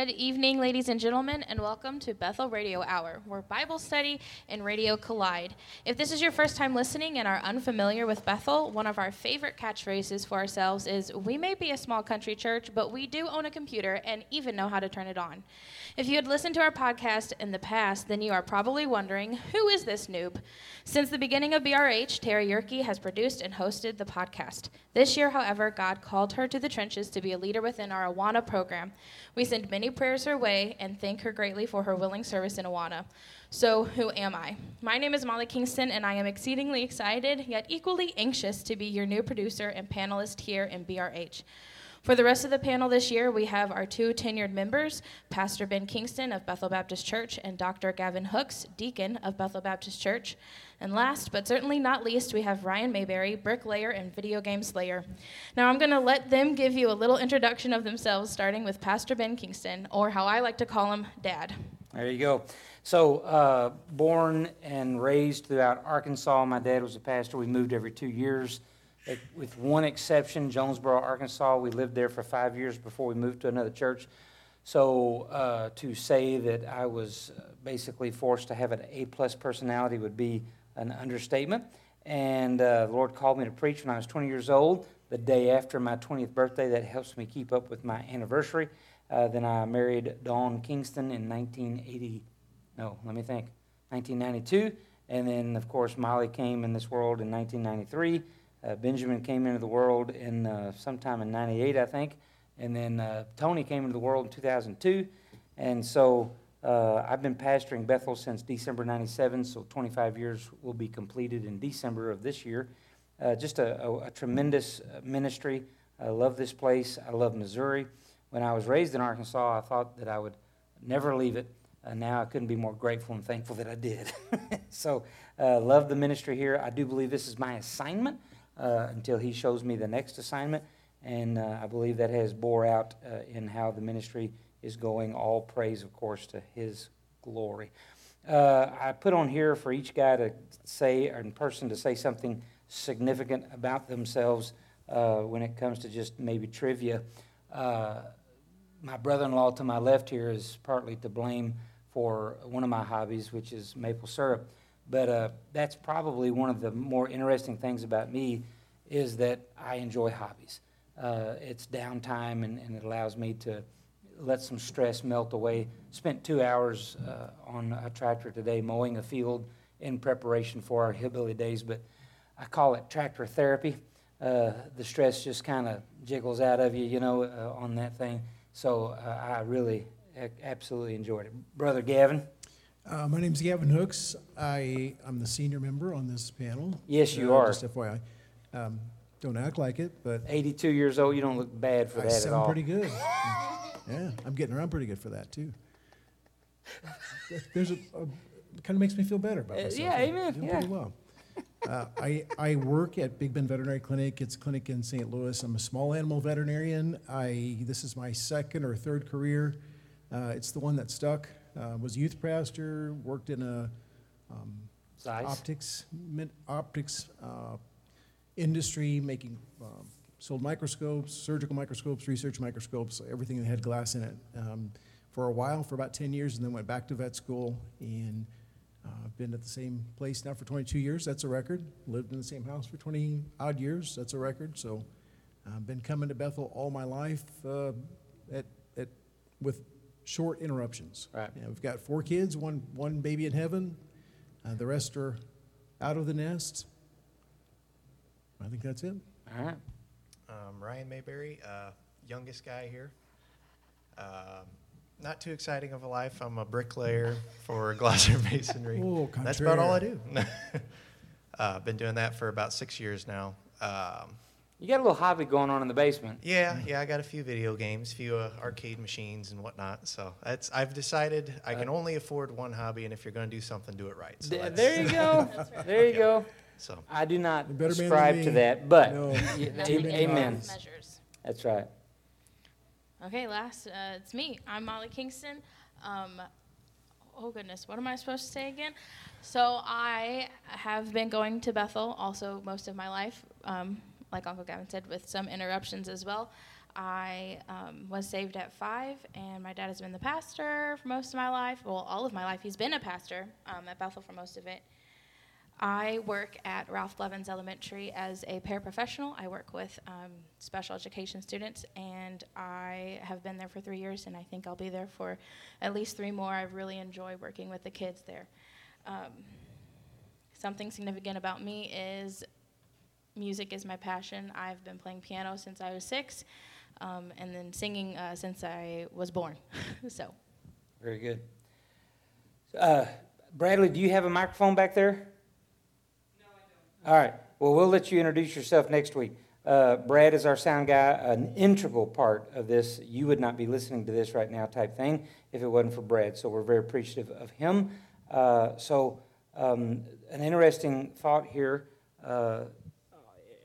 Good evening, ladies and gentlemen, and welcome to Bethel Radio Hour, where Bible study and radio collide. If this is your first time listening and are unfamiliar with Bethel, one of our favorite catchphrases for ourselves is We may be a small country church, but we do own a computer and even know how to turn it on. If you had listened to our podcast in the past, then you are probably wondering who is this noob? Since the beginning of BRH, Tara Yerke has produced and hosted the podcast. This year, however, God called her to the trenches to be a leader within our Awana program. We send many prayers her way and thank her greatly for her willing service in Awana. So, who am I? My name is Molly Kingston, and I am exceedingly excited, yet equally anxious to be your new producer and panelist here in BRH. For the rest of the panel this year, we have our two tenured members, Pastor Ben Kingston of Bethel Baptist Church and Dr. Gavin Hooks, Deacon of Bethel Baptist Church. And last but certainly not least, we have Ryan Mayberry, bricklayer and video game slayer. Now I'm going to let them give you a little introduction of themselves, starting with Pastor Ben Kingston, or how I like to call him, Dad. There you go. So, uh, born and raised throughout Arkansas. My dad was a pastor. We moved every two years, with one exception, Jonesboro, Arkansas. We lived there for five years before we moved to another church. So, uh, to say that I was uh, basically forced to have an A plus personality would be an understatement. And uh, the Lord called me to preach when I was 20 years old, the day after my 20th birthday. That helps me keep up with my anniversary. Uh, then I married Dawn Kingston in 1980. No, let me think. 1992. And then, of course, Molly came in this world in 1993. Uh, Benjamin came into the world in uh, sometime in 98, I think. And then uh, Tony came into the world in 2002. And so uh, I've been pastoring Bethel since December 97, so 25 years will be completed in December of this year. Uh, just a, a, a, tremendous uh, ministry. I love this place. I love Missouri. When I was raised in Arkansas, I thought that I would never leave it. Uh, now I couldn't be more grateful and thankful that I did. so, uh, love the ministry here. I do believe this is my assignment uh, until He shows me the next assignment, and I believe that has bore out in how the ministry is going. All praise, of course, to His glory. Uh, I put on here for each guy to say, or in person to say something significant about themselves uh, when it comes to just maybe trivia. Uh, my brother in law to my left here is partly to blame for one of my hobbies, which is maple syrup. But uh, that's probably one of the more interesting things about me is that I enjoy hobbies. Uh, it's downtime and, and it allows me to let some stress melt away. Spent two hours uh, on a tractor today mowing a field in preparation for our hillbilly days, but I call it tractor therapy. Uh, the stress just kind of jiggles out of you, you know, uh, on that thing. So uh, I really absolutely enjoyed it. Brother Gavin? Uh, my name is Gavin Hooks. I, I'm the senior member on this panel. Yes, you uh, are. Just FYI. Um, don't act like it, but 82 years old, you don't look bad for I that at all. sound pretty good. Yeah, I'm getting around pretty good for that too. There's a, kind of makes me feel better about Uh, myself. yeah, amen, Doing yeah. pretty well. Uh, I, I work at Big Bend Veterinary Clinic. It's a clinic in St. Louis. I'm a small animal veterinarian. I this is my second or third career. Uh, it's the one that stuck. Uh, was youth pastor. Worked in a um, Size? optics min- optics uh, industry, making um, sold microscopes, surgical microscopes, research microscopes, everything that had glass in it. Um, for a while, for about 10 years, and then went back to vet school and uh, I've been at the same place now for 22 years. That's a record. Lived in the same house for 20 odd years. That's a record. So I've been coming to Bethel all my life uh, at, at, with short interruptions. Right. Yeah, we've got four kids, one, one baby in heaven. Uh, the rest are out of the nest. I think that's it. All right. Um, Ryan Mayberry, uh, youngest guy here. Um, not too exciting of a life. I'm a bricklayer for Gloucester Masonry. Oh, That's about all I do. uh, been doing that for about six years now. Um, You got a little hobby going on in the basement. yeah, yeah, I got a few video games, a few uh, arcade machines and whatnot. So that's I've decided I can only afford one hobby, and if you're going to do something, do it right. So Th- that's- There you go. There you go. So I do not You're better man than subscribe to me. that, but No. y- Not Too many amen. hobbies. Measures. That's right. Okay, last, uh, it's me. I'm Molly Kingston. Um, oh goodness, what am I supposed to say again? So I have been going to Bethel also most of my life, um, like Uncle Gavin said, with some interruptions as well. I um, was saved at five, and my dad has been the pastor for most of my life. Well, all of my life, he's been a pastor um, at Bethel for most of it. I work at Ralph Blevins Elementary as a paraprofessional. I work with um, special education students, and I have been there for three years, and I think I'll be there for at least three more. I really enjoy working with the kids there. Um, something significant about me is music is my passion. I've been playing piano since I was six, um, and then singing uh, since I was born. so. Very good. Uh, Bradley, do you have a microphone back there? No, I don't. All right. Well, we'll let you introduce yourself next week. Uh, Brad is our sound guy, an integral part of this. You would not be listening to this right now, type thing, if it wasn't for Brad. So we're very appreciative of him. Uh, so, um, an interesting thought here.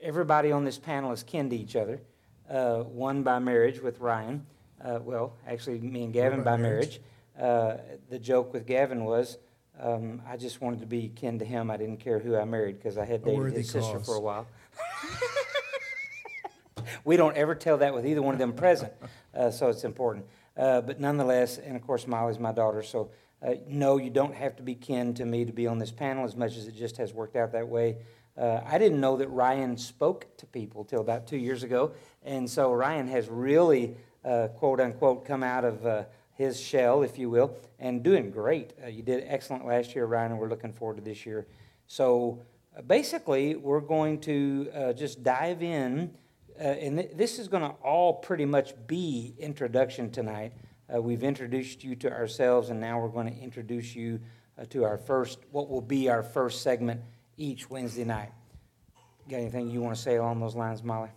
Everybody on this panel is kin to each other. Uh, one by marriage with Ryan. Uh, well, actually, me and Gavin by, by marriage. marriage. Uh, the joke with Gavin was um, I just wanted to be kin to him. I didn't care who I married because I had dated his sister for a while. we don't ever tell that with either one of them present, uh, so it's important. Uh, but nonetheless, and of course, Molly's my daughter, so uh, no, you don't have to be kin to me to be on this panel as much as it just has worked out that way. Uh, I didn't know that Ryan spoke to people till about two years ago, and so Ryan has really, uh, quote unquote, come out of uh, his shell, if you will, and doing great. Uh, you did excellent last year, Ryan, and we're looking forward to this year. So uh, basically, we're going to uh, just dive in, and th- this is going to all pretty much be introduction tonight. We've introduced you to ourselves, and now we're going to introduce you to our first, what will be our first segment each Wednesday night. Got anything you want to say along those lines, Molly?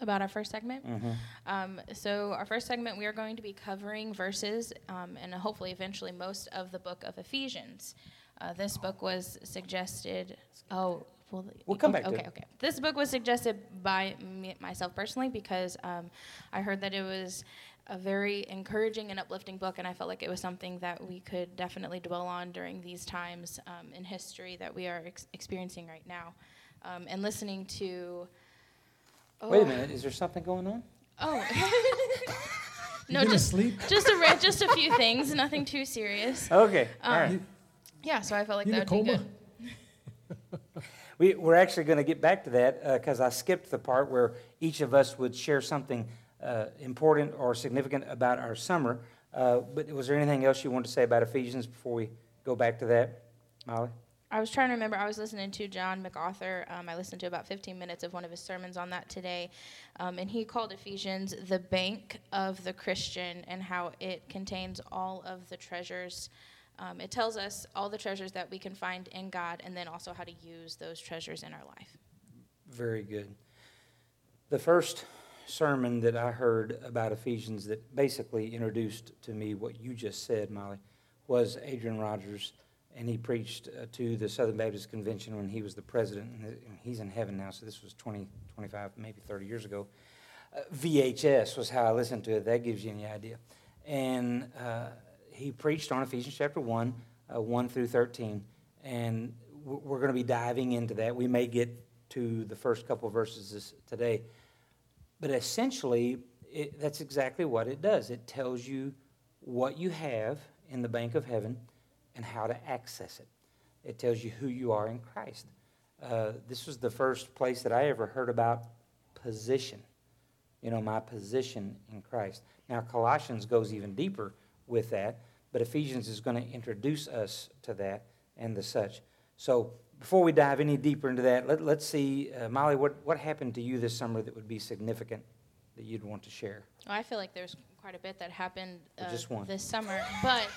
about our first segment. Mm-hmm. Um, so, our first segment, we are going to be covering verses um, and hopefully eventually most of the book of Ephesians. Uh, this book was suggested. Oh, well, we'll come back. Okay, okay. This book was suggested by me, myself personally because um, I heard that it was a very encouraging and uplifting book, and I felt like it was something that we could definitely dwell on during these times um, in history that we are ex- experiencing right now. Um, and listening to Oh. Wait a minute, is there something going on? Oh. no, just sleep. Just a just a few things, nothing too serious. Okay. Um, all right. Yeah, so I felt like that would be good. we, we're actually going to get back to that because uh, I skipped the part where each of us would share something uh, important or significant about our summer. Uh, but was there anything else you wanted to say about Ephesians before we go back to that, Molly? I was trying to remember. I was listening to John MacArthur. Um, I listened to about 15 minutes of one of his sermons on that today, um, and he called Ephesians the bank of the Christian and how it contains all of the treasures. Um, it tells us all the treasures that we can find in God, and then also how to use those treasures in our life. Very good. The first sermon that I heard about Ephesians that basically introduced to me what you just said, Molly, was Adrian Rogers' and he preached uh, to the Southern Baptist Convention when he was the president. And he's in heaven now, so this was 20, 25, maybe 30 years ago. Uh, VHS was how I listened to it. That gives you any idea. And uh, he preached on Ephesians chapter 1, uh, 1 through 13. And we're going to be diving into that. We may get to the first couple verses today. But essentially, it, that's exactly what it does. It tells you what you have in the bank of heaven and how to access it. It tells you who you are in Christ. Uh, this was the first place that I ever heard about position. You know, my position in Christ. Now, Colossians goes even deeper with that, but Ephesians is going to introduce us to that and the such. So, before we dive any deeper into that, let, us see, uh, Molly, what, what happened to you this summer that would be significant that you'd want to share? Well, I feel like there's quite a bit that happened uh, this summer. But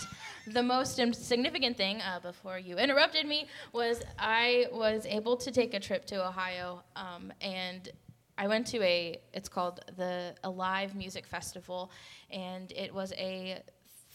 the most significant thing, uh, before you interrupted me, was I was able to take a trip to Ohio, um, and I went to a. It's called the Alive Music Festival, and it was a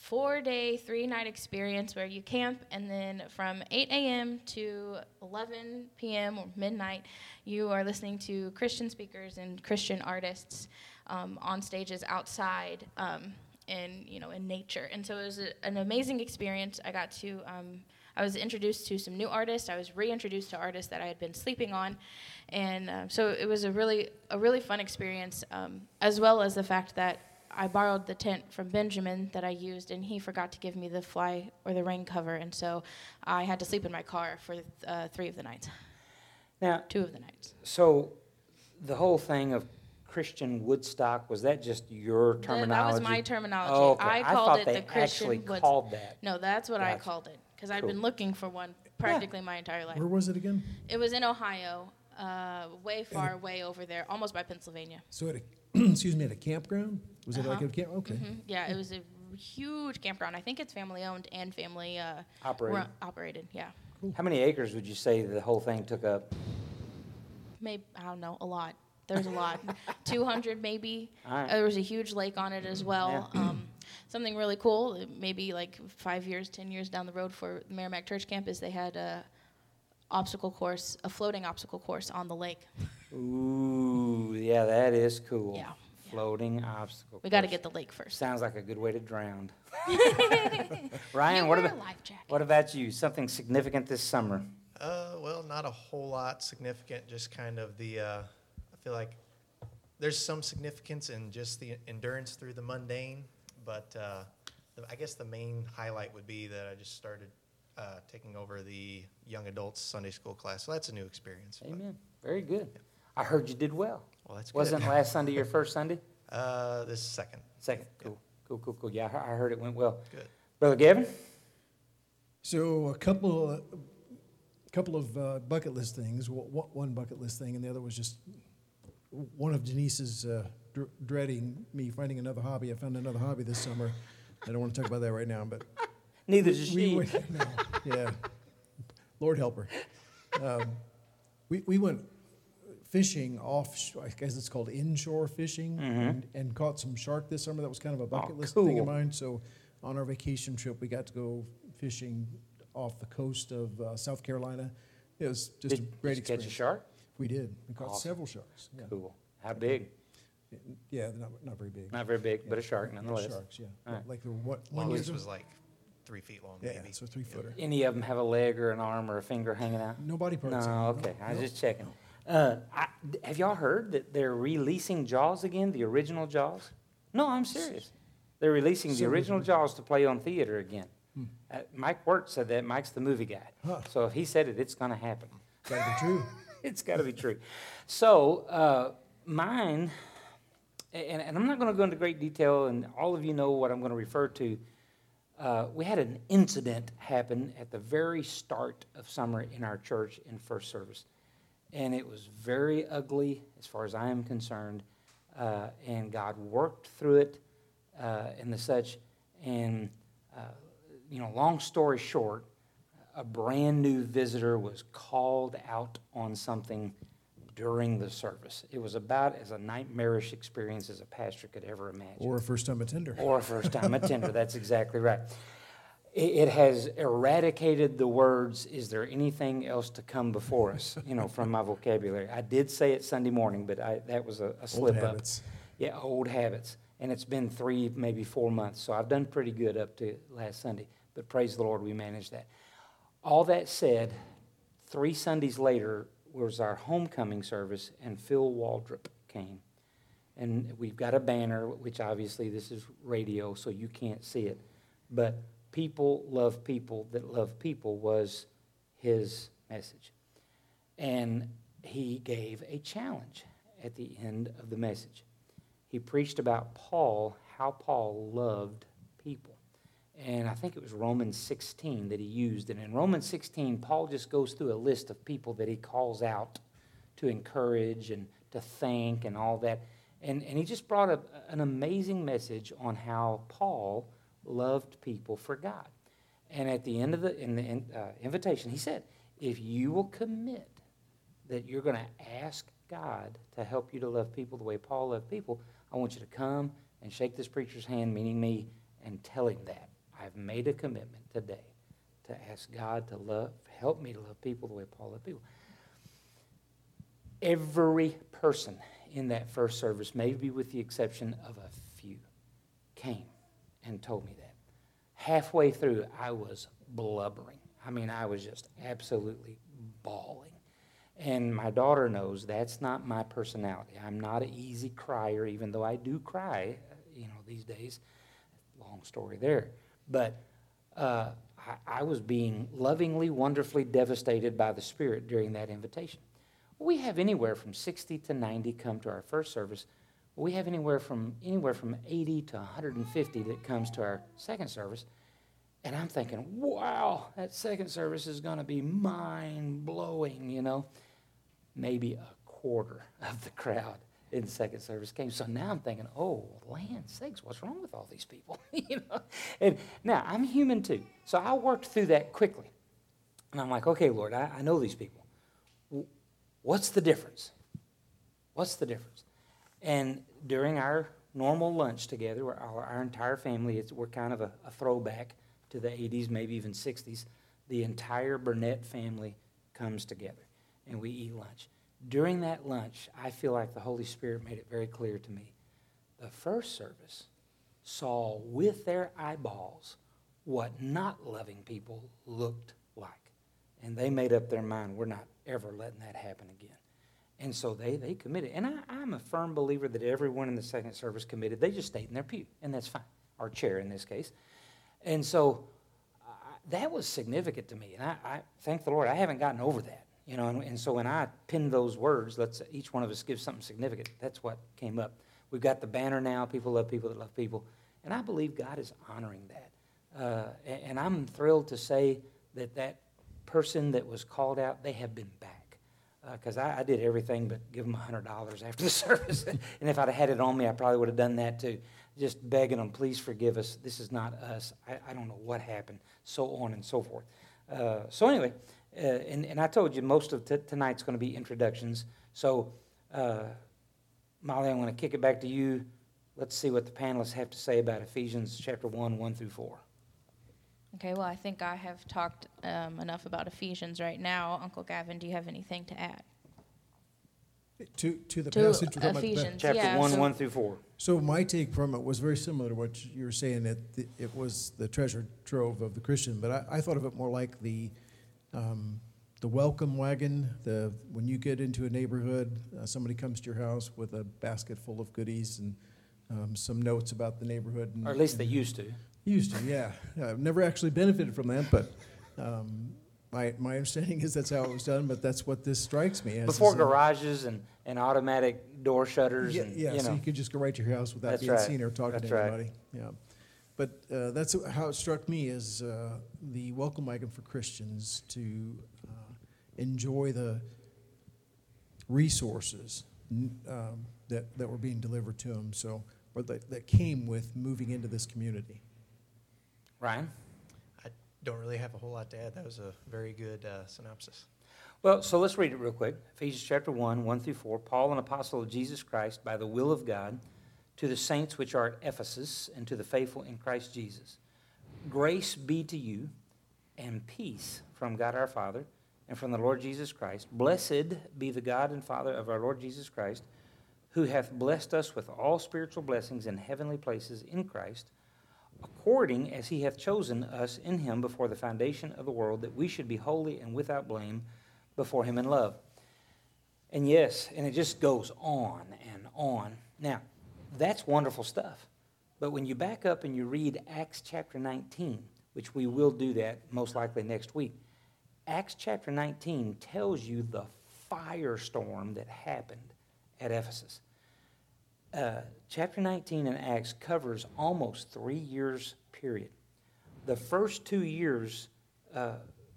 four day, three night experience where you camp, and then from 8 a.m. to 11 p.m. or midnight, you are listening to Christian speakers and Christian artists um, on stages outside. Um, in you know in nature. And so it was a, an amazing experience. I got to um, I was introduced to some new artists. I was reintroduced to artists that I had been sleeping on, and uh, so it was a really a really fun experience, um, as well as the fact that I borrowed the tent from Benjamin that I used, and he forgot to give me the fly or the rain cover, and so I had to sleep in my car for uh, three of the nights, Now, two of the nights. so the whole thing of Christian Woodstock, was that just your Th- terminology? That was my terminology. Oh, okay. I I called thought it they the Christian actually Woods. called that. No, that's what I called it because I'd Cool. been looking for one practically my entire life. Where was it again? It was in Ohio, uh, way far, way over there, almost by Pennsylvania. So at a, excuse me, at a campground? Was it like Uh-huh. a camp? Okay. hmm Yeah, it was a huge campground. I think it's family owned and family uh, Operated. run- operated. Yeah, Cool. How many acres would you say the whole thing took up? maybe I don't know, a lot. There's a lot, 200 maybe. All right. Uh, there was a huge lake on it as well. Um, something really cool, uh, maybe like five years, 10 years down the road for the Merrimack Church campus, they had a obstacle course, a floating obstacle course on the lake. Ooh, yeah, that is cool. Yeah, yeah. Floating obstacle. We got to course. get the lake first. Sounds like a good way to drown. You Ryan, what wear about life jacket. what about you? Something significant this summer? Uh, well, not a whole lot significant. Just kind of the. Uh, I feel like there's some significance in just the endurance through the mundane, but uh, the, I guess the main highlight would be that I just started uh, taking over the young adults Sunday school class. So that's a new experience. but- Amen. Very good. I heard you did well. Well, that's good. Wasn't last Sunday your first Sunday? Uh, this is second. Second. Cool. Cool, cool, cool. Yeah, I I heard it went well. Good. Brother Gavin? So a couple, a couple of uh, bucket list things. Wha- wha- One bucket list thing, and the other was just one of Denise's uh, dr- dreading me finding another hobby. I found another hobby this summer. I don't want to talk about that right now, but Neither does we she. went, no, yeah, Lord help her. Um, we we went fishing off. I guess it's called inshore fishing, and, and caught some shark this summer. That was kind of a bucket Mm-hmm. Oh, list thing of mine. So on our vacation trip, we got to go fishing off the coast of uh, South Carolina. It was just Did a great did you catch a shark? We did. We caught Awesome. several sharks. Yeah, Cool. How big? yeah, they're not not very big. Not very big, but a Yeah, shark yeah, nonetheless. Sharks, yeah. All right. Like the what? one Longest year was like three feet long, yeah, maybe. so three footer. Any of them have a leg or an arm or a finger hanging out? No body parts. No, okay. I was just checking. Uh, I, have y'all heard that they're releasing Jaws again, the original Jaws? No, I'm serious. They're releasing the original Jaws to play on theater again. Hmm. Uh, Mike Wirt said that. Mike's the movie guy. Huh. So if he said it, it's going to happen. It's gotta be true. it's got to be true. So uh, mine, and, and I'm not going to go into great detail, and all of you know what I'm going to refer to. Uh, we had an incident happen at the very start of summer in our church in first service, and it was very ugly as far as I am concerned. Uh, and God worked through it uh, and the such. And uh, you know, long story short, a brand new visitor was called out on something during the service. It was about as a nightmarish experience as a pastor could ever imagine. Or a first time attender. Or a first time attender, that's exactly right. It, has eradicated the words, is there anything else to come before us, you know, from my vocabulary. I did say it Sunday morning, but I, that was a, a Old slip up. habits. Yeah, old habits. And it's been three, maybe four months. So I've done pretty good up to last Sunday. But praise the Lord, we managed that. All that said, three Sundays later was our homecoming service, and Phil Waldrep came. And we've got a banner, which obviously this is radio, so you can't see it. But people love people that love people was his message. And he gave a challenge at the end of the message. He preached about Paul, how Paul loved people. And I think it was Romans 16 that he used. And in Romans 16, Paul just goes through a list of people that he calls out to encourage and to thank and all that. And, and he just brought a, an amazing message on how Paul loved people for God. And at the end of the, in the in, uh, invitation, he said, if you will commit that you're going to ask God to help you to love people the way Paul loved people, I want you to come and shake this preacher's hand, meaning me, and tell him that. I've made a commitment today to ask God to love, help me to love people the way Paul loved people. Every person in that first service, maybe with the exception of a few, came and told me that. Halfway through, I was blubbering. I mean, I was just absolutely bawling. And my daughter knows that's not my personality. I'm not an easy crier, even though I do cry, you know, these days. Long story there. But uh, I, I was being lovingly, wonderfully devastated by the Spirit during that invitation. We have anywhere from 60 to 90 come to our first service. We have anywhere from anywhere from 80 to 150 that comes to our second service. And I'm thinking, wow, that second service is going to be mind blowing, you know. Maybe a quarter of the crowd in second service came. So now I'm thinking, oh, land sakes, what's wrong with all these people? you know? And now I'm human too. So I worked through that quickly. And I'm like, okay, Lord, I, I know these people. What's the difference? What's the difference? And during our normal lunch together, our, our entire family, we're kind of a, a throwback to the 80s, maybe even 60s. The entire Burnett family comes together and we eat lunch. During that lunch, I feel like the Holy Spirit made it very clear to me. The first service saw with their eyeballs what not loving people looked like. And they made up their mind, we're not ever letting that happen again. And so they, they committed. And I, I'm a firm believer that everyone in the second service committed. They just stayed in their pew, and that's fine, our chair in this case. And so uh, that was significant to me. And I, I, thank the Lord, I haven't gotten over that. You know, and, and so when I pinned those words, let's each one of us give something significant. That's what came up. We've got the banner now, people love people that love people. And I believe God is honoring that. Uh, and, and I'm thrilled to say that that person that was called out, they have been back. Because uh, I, I, did everything but give them $100 after the service. and if I'd had it on me, I probably would have done that too. Just begging them, please forgive us. This is not us. I, I don't know what happened. So on and so forth. Uh, so, anyway, uh, and, and I told you most of t- tonight's going to be introductions. So, uh, Molly, I'm going to kick it back to you. Let's see what the panelists have to say about Ephesians chapter 1, 1 through 4. Okay, well, I think I have talked um, enough about Ephesians right now. Uncle Gavin, do you have anything to add? To, to the to passage Ephesians, chapter yeah, 1, so 1 through 4. So my take from it was very similar to what you were saying, that the, it was the treasure trove of the Christian, but I, I thought of it more like the, um, the welcome wagon, the, when you get into a neighborhood, uh, somebody comes to your house with a basket full of goodies and um, some notes about the neighborhood. And, or at least they used to. Used to, yeah. I've never actually benefited from that, but um, my, my understanding is that's how it was done, but that's what this strikes me as. Before is, garages and, and automatic door shutters Yeah, and, yeah, you so know. you could just go right to your house without That's being right. seen or talking That's to right. anybody. Yeah. But uh, that's how it struck me as uh, the welcome wagon for Christians to uh, enjoy the resources um, that, that were being delivered to them. So, or that, that came with moving into this community. Ryan? I don't really have a whole lot to add. That was a very good uh, synopsis. Well, so let's read it real quick. Ephesians chapter 1, 1 through 4. Paul, an apostle of Jesus Christ, by the will of God, to the saints which are at Ephesus, and to the faithful in Christ Jesus. Grace be to you, and peace from God our Father, and from the Lord Jesus Christ. Blessed be the God and Father of our Lord Jesus Christ, who hath blessed us with all spiritual blessings in heavenly places in Christ, according as he hath chosen us in him before the foundation of the world, that we should be holy and without blame before him in love. And yes, and it just goes on and on. Now, that's wonderful stuff. But when you back up and you read Acts chapter 19, which we will do that most likely next week, Acts chapter 19 tells you the firestorm that happened at Ephesus. Uh, chapter 19 in Acts covers almost three years period. The first two years, uh,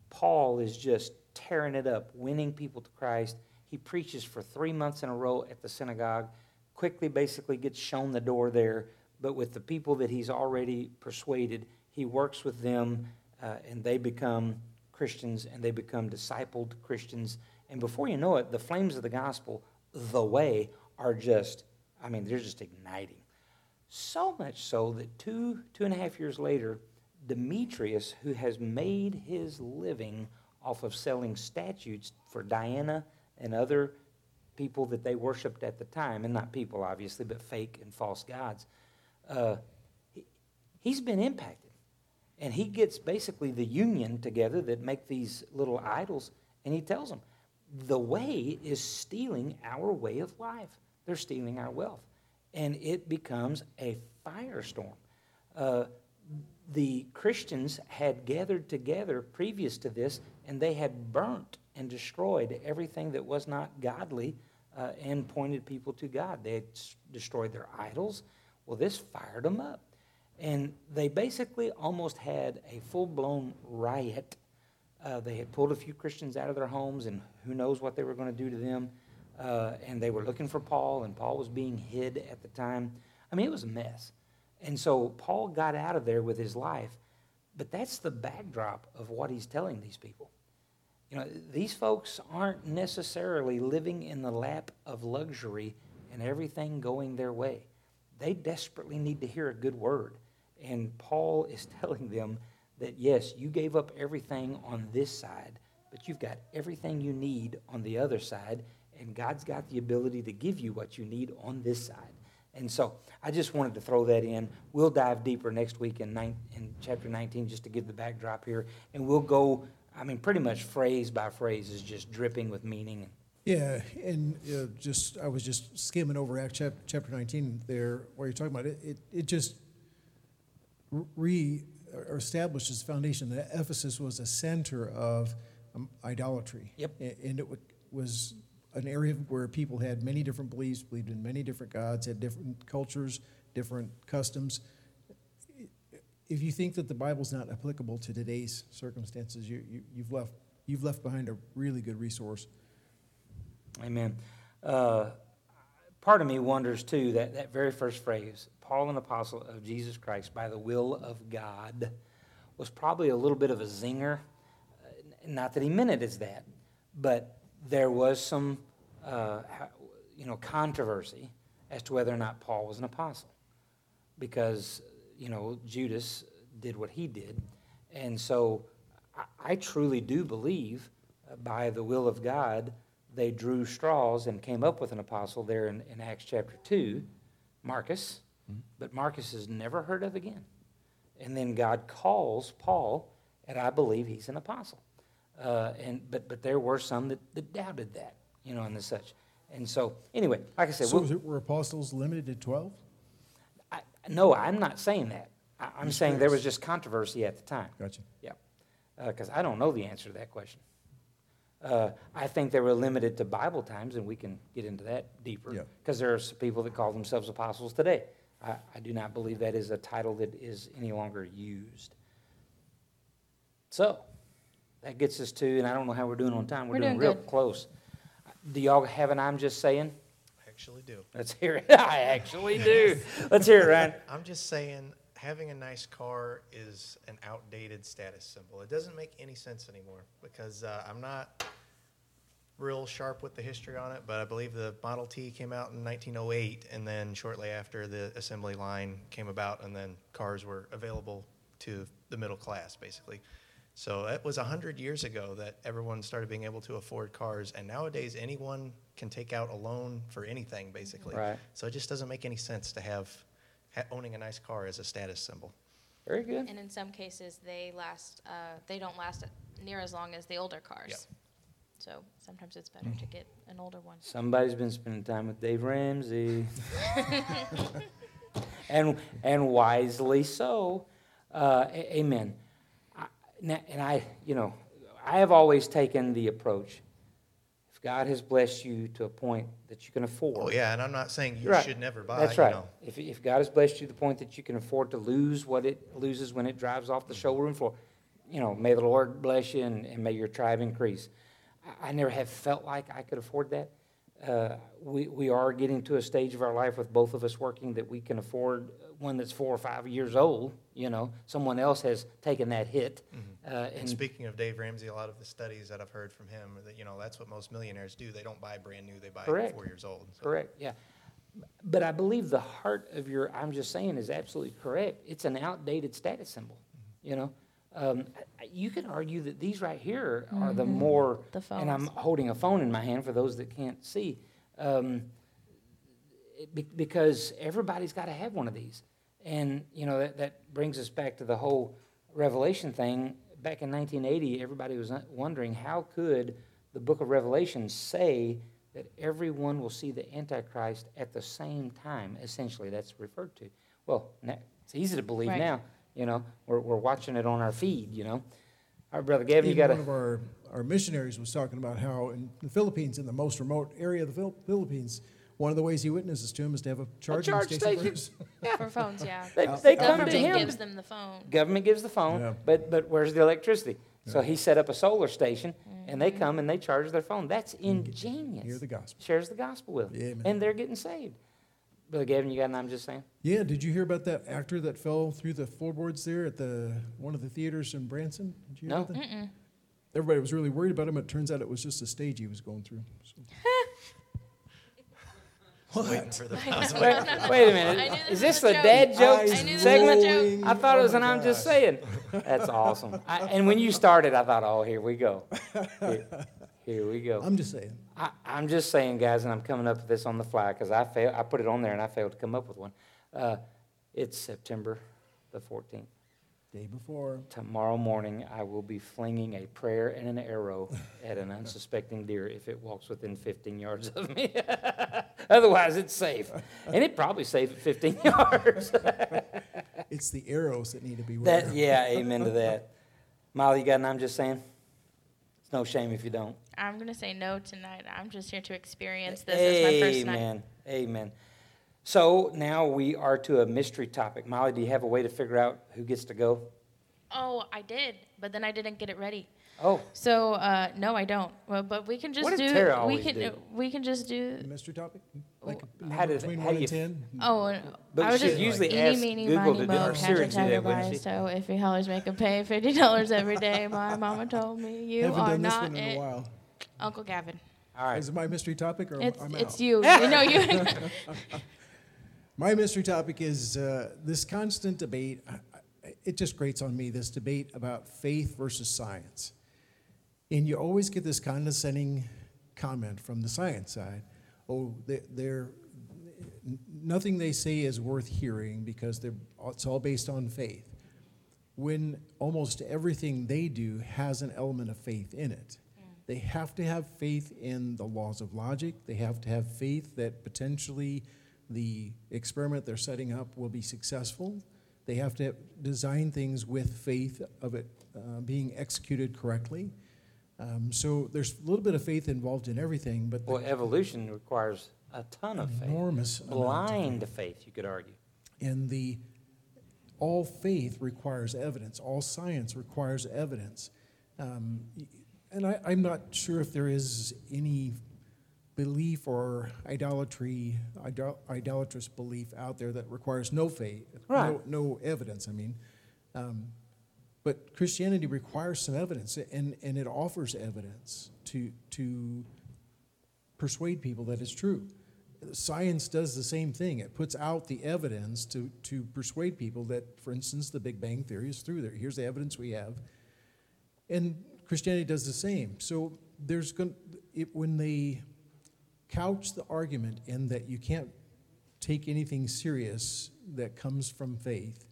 Paul is just tearing it up, winning people to Christ. He preaches for three months in a row at the synagogue, quickly basically gets shown the door there, but with the people that he's already persuaded, he works with them uh, and they become Christians and they become discipled Christians. And before you know it, the flames of the gospel, the way, are just, I mean, they're just igniting. So much so that two, two and a half years later, Demetrius, who has made his living off of selling statues for Diana and other people that they worshiped at the time, and not people obviously, but fake and false gods. Uh, he- he's been impacted. And he gets basically the union together that make these little idols, and he tells them, the way is stealing our way of life. They're stealing our wealth. And it becomes a firestorm. Uh, the Christians had gathered together previous to this, and they had burnt and destroyed everything that was not godly uh, and pointed people to God. They had destroyed their idols. Well, this fired them up. And they basically almost had a full blown riot. Uh, they had pulled a few Christians out of their homes, and who knows what they were going to do to them. Uh, and they were looking for Paul, and Paul was being hid at the time. I mean, it was a mess. And so Paul got out of there with his life. But that's the backdrop of what he's telling these people. You know, these folks aren't necessarily living in the lap of luxury and everything going their way. They desperately need to hear a good word. And Paul is telling them that, yes, you gave up everything on this side, but you've got everything you need on the other side, and God's got the ability to give you what you need on this side. And so I just wanted to throw that in. We'll dive deeper next week in, nine, in chapter 19 just to give the backdrop here. And we'll go, I mean, pretty much phrase by phrase is just dripping with meaning. Yeah, and uh, just I was just skimming over Acts chap- chapter 19 there, where you're talking about it. It, it just re establishes foundation that Ephesus was a center of um, idolatry. Yep. And it was an area where people had many different beliefs, believed in many different gods, had different cultures, different customs. If you think that the Bible's not applicable to today's circumstances, you, you, you've, left, you've left behind a really good resource. Amen. Uh, part of me wonders, too, that, that very first phrase, Paul, an apostle of Jesus Christ by the will of God, was probably a little bit of a zinger. Not that he meant it as that, but there was some, uh, you know, controversy as to whether or not Paul was an apostle, because you know Judas did what he did, and so I, I truly do believe, uh, by the will of God, they drew straws and came up with an apostle there in, in Acts chapter two, Marcus, mm-hmm. but Marcus is never heard of again, and then God calls Paul, and I believe he's an apostle. Uh, and but but there were some that, that doubted that, you know, and the such. And so anyway, like I said, so we'll, were apostles limited to twelve? No, I'm not saying that. I, am saying there was just controversy at the time. Gotcha. Yeah, because uh, I don't know the answer to that question. Uh, I think they were limited to Bible times, and we can get into that deeper. Because yeah. there are some people that call themselves apostles today. I, I do not believe that is a title that is any longer used. So, that gets us to, and I don't know how we're doing on time. We're, We're doing, doing real close. Do y'all have an I'm just saying? I actually do. Let's hear it. I actually do. Let's hear it, Ryan. I'm just saying, having a nice car is an outdated status symbol. It doesn't make any sense anymore because uh, I'm not real sharp with the history on it, but I believe the Model T came out in 1908, and then shortly after the assembly line came about, and then cars were available to the middle class, basically. So it was 100 years ago that everyone started being able to afford cars, and nowadays anyone can take out a loan for anything, basically. Right. So it just doesn't make any sense to have ha- owning a nice car as a status symbol. Very good. And in some cases, they last. Uh, they don't last near as long as the older cars. Yep. So sometimes it's better to get an older one. Somebody's been spending time with Dave Ramsey. and, and wisely so. Uh, a- amen and I, you know, I have always taken the approach if God has blessed you to a point that you can afford. Oh, yeah, and I'm not saying you right. should never buy. That's right. You know. If, if God has blessed you to the point that you can afford to lose what it loses when it drives off the mm-hmm. showroom floor, you know, may the Lord bless you and, and may your tribe increase. I, I, never have felt like I could afford that. Uh, we, we are getting to a stage of our life with both of us working that we can afford one that's four or five years old. You know, someone else has taken that hit. Mm-hmm. Uh, and, and, speaking of Dave Ramsey, a lot of the studies that I've heard from him, that you know, that's what most millionaires do. They don't buy brand new; they buy correct. four years old. So. Correct. Yeah. But I believe the heart of your I'm just saying is absolutely correct. It's an outdated status symbol. Mm-hmm. You know, um, you can argue that these right here are mm-hmm. the more. The. And I'm holding a phone in my hand for those that can't see. Um, because everybody's got to have one of these. And, you know, that, that brings us back to the whole Revelation thing. Back in 1980, everybody was wondering how could the book of Revelation say that everyone will see the Antichrist at the same time, essentially, that's referred to. Well, it's easy to believe Right. now, you know, we're, we're watching it on our feed, you know. All right, Brother Gavin, you Even got one of our, our missionaries was talking about how in the Philippines, in the most remote area of the Philippines, one of the ways he witnesses to him is to have a charging charge station. station. for his- For phones, yeah. they, Out- they come to Government him. gives them the phone. Government gives the phone, Yeah. but, but where's the electricity? So he set up a solar station, and they Mm-hmm. come and they charge their phone. That's Hear ingenious. the gospel. Shares the gospel with them, Yeah, and they're getting saved. Brother Gavin, you got an I'm just saying? Yeah, did you hear about that actor that fell through the floorboards there at the one of the theaters in Branson? Did you hear No. about that? Mm-mm. Everybody was really worried about him. But it turns out it was just a stage he was going through. So. Waiting for the Wait, wait a minute. Is this this a dad joke. joke I knew this was a segment? joke. I thought it was Oh an my I'm just saying. That's awesome. I, and when you started, I thought, oh, here we go. Here, here we go. I'm just saying. I, I'm just saying, guys, and I'm coming up with this on the fly because I failed. I put it on there and I failed to come up with one. Uh, it's September the 14th. Day before. Tomorrow morning, I will be flinging a prayer and an arrow at an unsuspecting deer if it walks within 15 yards of me. Otherwise, it's safe, and it probably safe at 15 yards. It's the arrows that need to be that, yeah, amen to that. Molly, you got an I'm just saying. It's no shame if you don't. I'm gonna say no tonight. I'm just here to experience this as my first night. Amen. Amen. So now we are to a mystery topic. Molly, do you have a way to figure out who gets to go? Oh, I did, but then I didn't get it ready. Oh, So uh, no, I don't. Well, but we can just What did do. Tara we always can do? we can just do. Mystery topic? Like a How number did- between how one do and ten? Oh, and But I was she'd just usually eeny, ask meeny, Google miny, to do mo, catch Siri a do tiger that, by wouldn't his she? toe. If he hollers, make him pay fifty dollars every day. My mama told me you Haven't are done this not one in a it. while. Uncle Gavin. all right. Is it my mystery topic or It's I'm it's out? you. you know you. My mystery topic is uh, this constant debate. I- I- It just grates on me, this debate about faith versus science. And you always get this condescending comment from the science side. Oh, they- they're, nothing they say is worth hearing because they're, it's all based on faith. When almost everything they do has an element of faith in it. They have to have faith in the laws of logic. They have to have faith that potentially the experiment they're setting up will be successful. They have to design things with faith of it uh, being executed correctly. Um, so there's a little bit of faith involved in everything, but Well, evolution requires a ton of faith. enormous amount of Blind faith, you could argue. And the all faith requires evidence. All science requires evidence. Um, and I, I'm not sure if there is any belief or idolatry, idol, idolatrous belief out there that requires no faith, Right. no, no evidence. I mean, um, but Christianity requires some evidence, and, and it offers evidence to to persuade people that it's true. Science does the same thing. It puts out the evidence to, to persuade people that, for instance, the Big Bang Theory is true. There, here's the evidence we have. And Christianity does the same. So there's going it, when they couch the argument in that you can't take anything serious that comes from faith,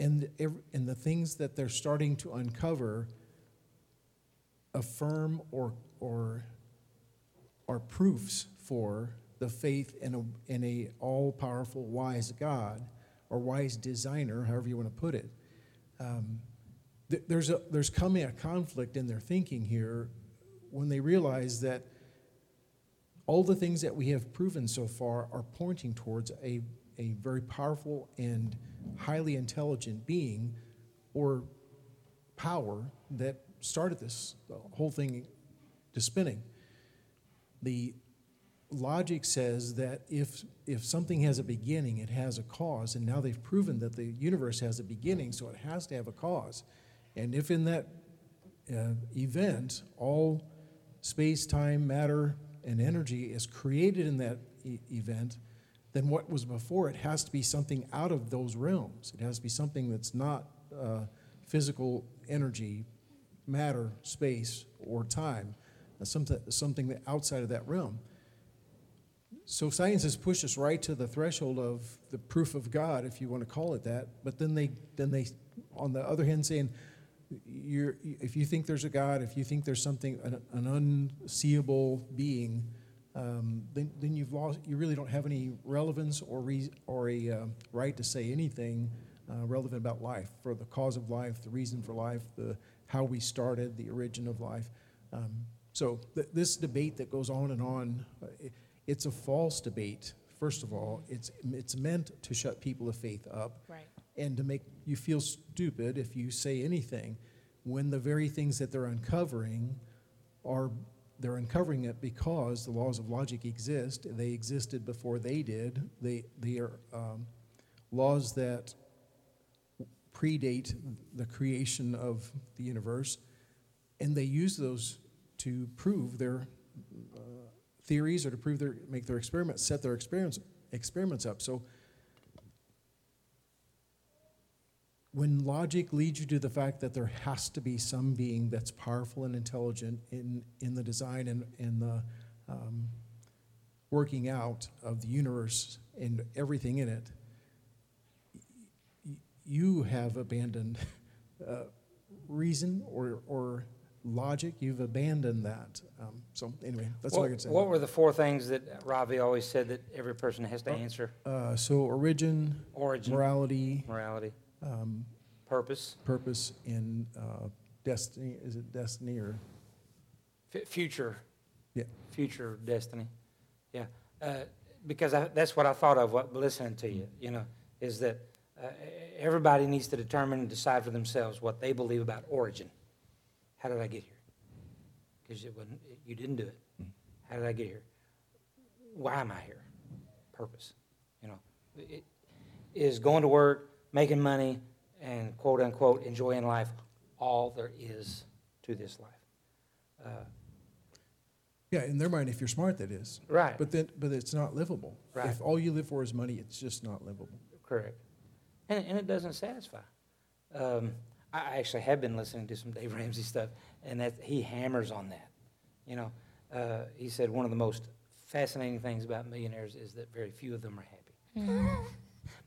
and ev- and the things that they're starting to uncover affirm or or are proofs for the faith in a, in a all-powerful, wise God or wise designer, however you want to put it. Um, th- there's a there's coming a conflict in their thinking here when they realize that all the things that we have proven so far are pointing towards a, a very powerful and highly intelligent being or power that started this whole thing to spinning. The logic says that if, if something has a beginning, it has a cause, and now they've proven that the universe has a beginning, so it has to have a cause. And if in that uh, event, all space, time, matter, and energy is created in that e- event, then what was before it has to be something out of those realms. It has to be something that's not uh, physical energy, matter, space, or time, something, something outside of that realm. so science has pushed us right to the threshold of the proof of God, if you want to call it that. But then they, then they, on the other hand, saying, if you think there's a God, if you think there's something, an, an unseeable being, um, then, then you've lost, you really don't have any relevance or, re, or a uh, right to say anything uh, relevant about life, for the cause of life, the reason for life, the, how we started, the origin of life. Um, so th- this debate that goes on and on, uh, it, it's a false debate. First of all, it's, it's meant to shut people of faith up Right. and to make you feel stupid if you say anything when the very things that they're uncovering are they're uncovering it because the laws of logic exist. They existed before they did. They they are um, laws that predate the creation of the universe and they use those to prove their uh, theories or to prove their make their experiments set their experiments experiments up. So when logic leads you to the fact that there has to be some being that's powerful and intelligent in, in the design and, and the um, working out of the universe and everything in it, you have abandoned uh, reason or, or logic. You've abandoned that. Um, so, anyway, that's all I What, can say. what were the four things that Ravi always said that every person has to answer? Uh, so, origin, Origin, morality, morality, um, purpose, purpose, and uh, destiny. Is it destiny or? f- future. Yeah. Future destiny. Yeah. Uh, because I, that's what I thought of what, listening to you, you know, is that uh, everybody needs to determine and decide for themselves what they believe about origin. How did I get here? Because it wasn't, you didn't do it. How did I get here? Why am I here? Purpose. You know, it, is going to work, making money, and quote unquote enjoying life all there is to this life. Uh, Yeah, in their mind, if you're smart, that is. right. But then, but it's not livable. Right. If all you live for is money, it's just not livable. Correct. And, and it doesn't satisfy. Um, I actually have been listening to some Dave Ramsey stuff, and that he hammers on that. You know, uh, he said one of the most fascinating things about millionaires is that very few of them are happy.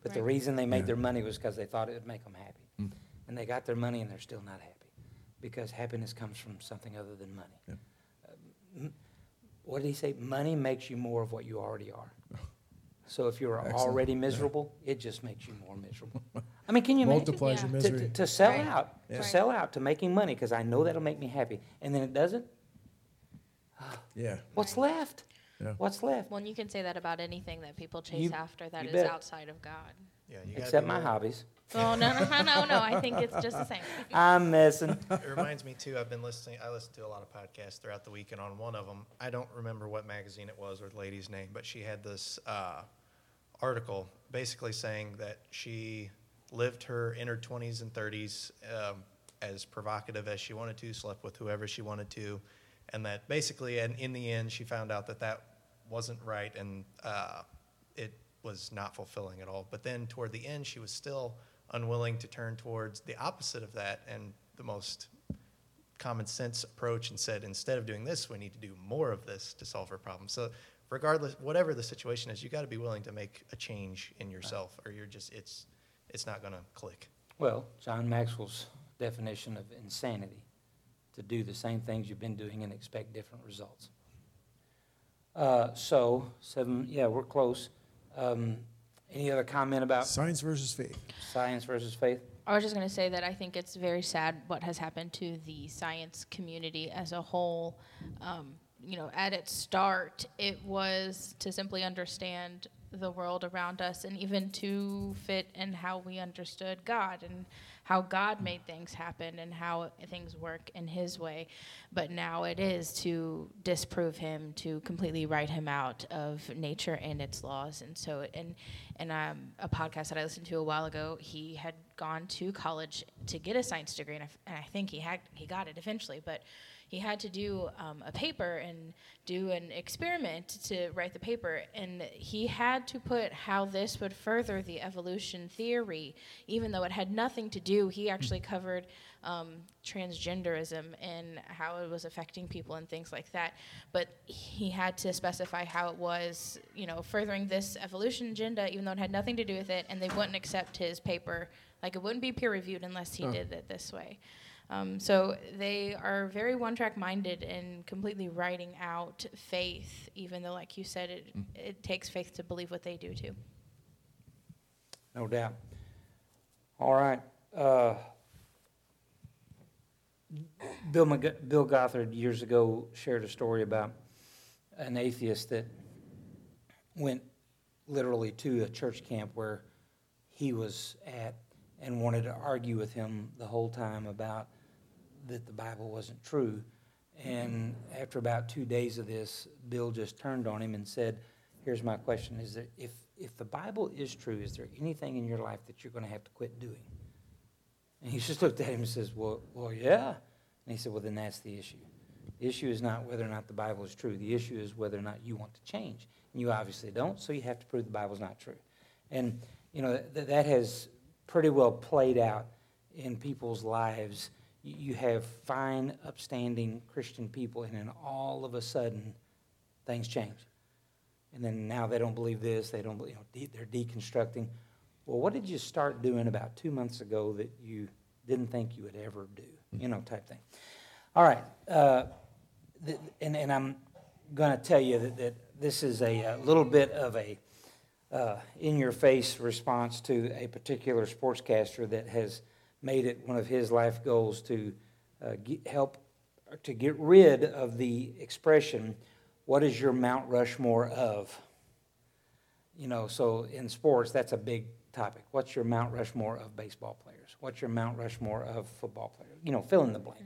But the Right. reason they made Yeah. their money was because they thought it would make them happy. Mm. And they got their money and they're still not happy because happiness comes from something other than money. Yep. Uh, m- what did he say? Money makes you more of what you already are. So if you're Excellent. already Yeah. miserable, it just makes you more miserable. I mean, can you imagine? Multiplies your Yeah. To, misery. to, to sell Right. out, Yeah. to Right. sell out, to making money, because I know that'll make me happy, and then it doesn't, Yeah. what's Right. left? Yeah. What's left? Well, and you can say that about anything that people chase You- after that you is bet. outside of God. Yeah, you gotta Except be my willing- hobbies. Oh, no, no, no, no. I think it's just the same. I'm messing. It reminds me too. I've been listening. I listened to a lot of podcasts throughout the week, and on one of them, I don't remember what magazine it was or the lady's name, but she had this uh, article basically saying that she lived her inner 20s and 30s um, as provocative as she wanted to, slept with whoever she wanted to, and that basically, and in the end, she found out that that wasn't right, and uh, it was not fulfilling at all. But then toward the end, she was still unwilling to turn towards the opposite of that and the most common sense approach and said instead of doing this we need to do more of this to solve our problem so regardless whatever the situation is you got to be willing to make a change in yourself or you're just it's it's not going to click Well, John Maxwell's definition of insanity, to do the same things you've been doing and expect different results. Uh, so, seven, yeah, we're close. Um, any other comment about Science versus faith. science versus faith? I was just going to say that I think it's very sad what has happened to the science community as a whole. Um, you know, at its start, it was to simply understand the world around us and even to fit in how we understood God and how God made things happen and how things work in His way. But now it is to disprove Him, to completely write Him out of nature and its laws. And so, and and um, a podcast that I listened to a while ago, he had gone to college to get a science degree, and I, and I think he had he got it eventually, but he had to do um, a paper and do an experiment to write the paper, and he had to put how this would further the evolution theory, even though it had nothing to do. He actually covered um, transgenderism and how it was affecting people and things like that. But he had to specify how it was, you know, furthering this evolution agenda, even though it had nothing to do with it, and they wouldn't accept his paper. Like it wouldn't be peer reviewed unless he Oh. did it this way. Um, so they are very one track minded and completely writing out faith, even though, like you said, it, it takes faith to believe what they do too. No doubt. All right. Uh, Bill, Mc- Bill Gothard years ago shared a story about an atheist that went literally to a church camp where he was at and wanted to argue with him the whole time about that the Bible wasn't true. And after about two days of this, Bill just turned on him and said, Here's my question Is there, if, if the Bible is true, is there anything in your life that you're going to have to quit doing? And he just looked at him and says, Well, well yeah. And he said, Well, then that's the issue. The issue is not whether or not the Bible is true. The issue is whether or not you want to change. And you obviously don't, so you have to prove the Bible's not true. And, you know, th- that has pretty well played out in people's lives. You have fine, upstanding Christian people, and then all of a sudden, things change. And then now they don't believe this, they don't. You know, de- they're deconstructing. Well, what did you start doing about two months ago that you didn't think you would ever do? You know, type thing. All right, uh, th- and, and I'm going to tell you that, that this is a, uh little bit of a uh, in-your-face response to a particular sportscaster that has made it one of his life goals to uh, get, help to get rid of the expression, "What is your Mount Rushmore of?" You know, so in sports, that's a big topic. What's your Mount Rushmore of baseball players? What's your Mount Rushmore of football players? You know, fill in the blank.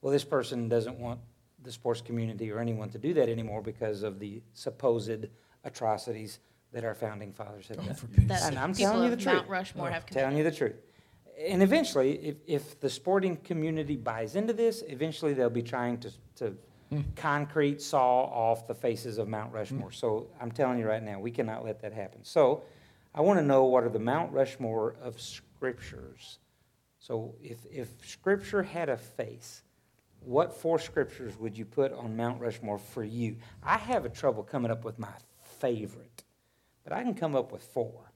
Well, this person doesn't want the sports community or anyone to do that anymore because of the supposed atrocities that our founding fathers have Oh, done. for pity's That sake. And I'm telling you the truth. Mount Rushmore Oh, have Telling you the truth. And eventually, if, if the sporting community buys into this, eventually they'll be trying to, to hmm. concrete saw off the faces of Mount Rushmore. Hmm. So I'm telling you right now, we cannot let that happen. So I want to know what are the Mount Rushmore of scriptures. So if, if scripture had a face, what four scriptures would you put on Mount Rushmore for you? I have a trouble coming up with my favorite, but I can come up with four.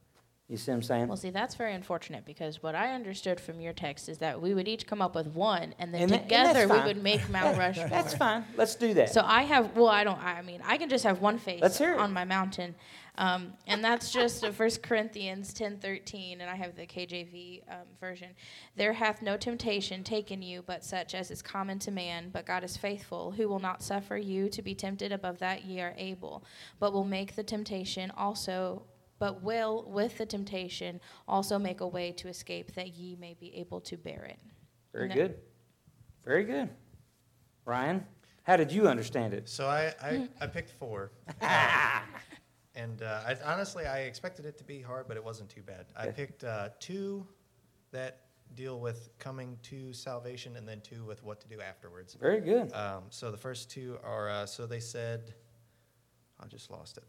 You see what I'm saying? Well, see, that's very unfortunate because what I understood from your text is that we would each come up with one, and then And that- and together we would make Mount Rushmore. That's fine. Let's do that. So I have, well, I don't, I mean, I can just have one face Let's hear it. on my mountain. Um, and that's just 1 Corinthians 10.13, and I have the KJV um, version. There hath no temptation taken you but such as is common to man, but God is faithful, who will not suffer you to be tempted above that ye are able, but will make the temptation also, but will with the temptation also make a way to escape that ye may be able to bear it. Very No. good. Very good. Ryan, how did you understand it? So I, I, I picked four. and uh, I, honestly, I expected it to be hard, but it wasn't too bad. I picked uh, two that deal with coming to salvation and then two with what to do afterwards. Very good. Um, so the first two are uh, so they said, I just lost it.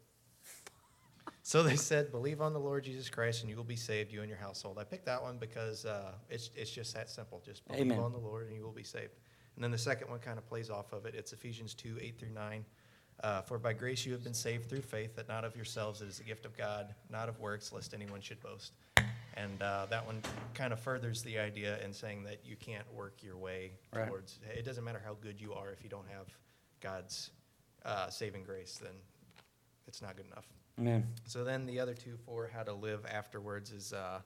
So they said, believe on the Lord Jesus Christ and you will be saved, you and your household. I picked that one because uh, it's, it's just that simple. Just believe Amen. on the Lord and you will be saved. And then the second one kind of plays off of it. It's Ephesians 2 8 through 9. Uh, For by grace you have been saved through faith, that not of yourselves, it is the gift of God, not of works, lest anyone should boast. And uh, that one kind of furthers the idea in saying that you can't work your way Right. towards. It doesn't matter how good you are if you don't have God's uh, saving grace, then it's not good enough. Amen. So then the other two for how to live afterwards is uh,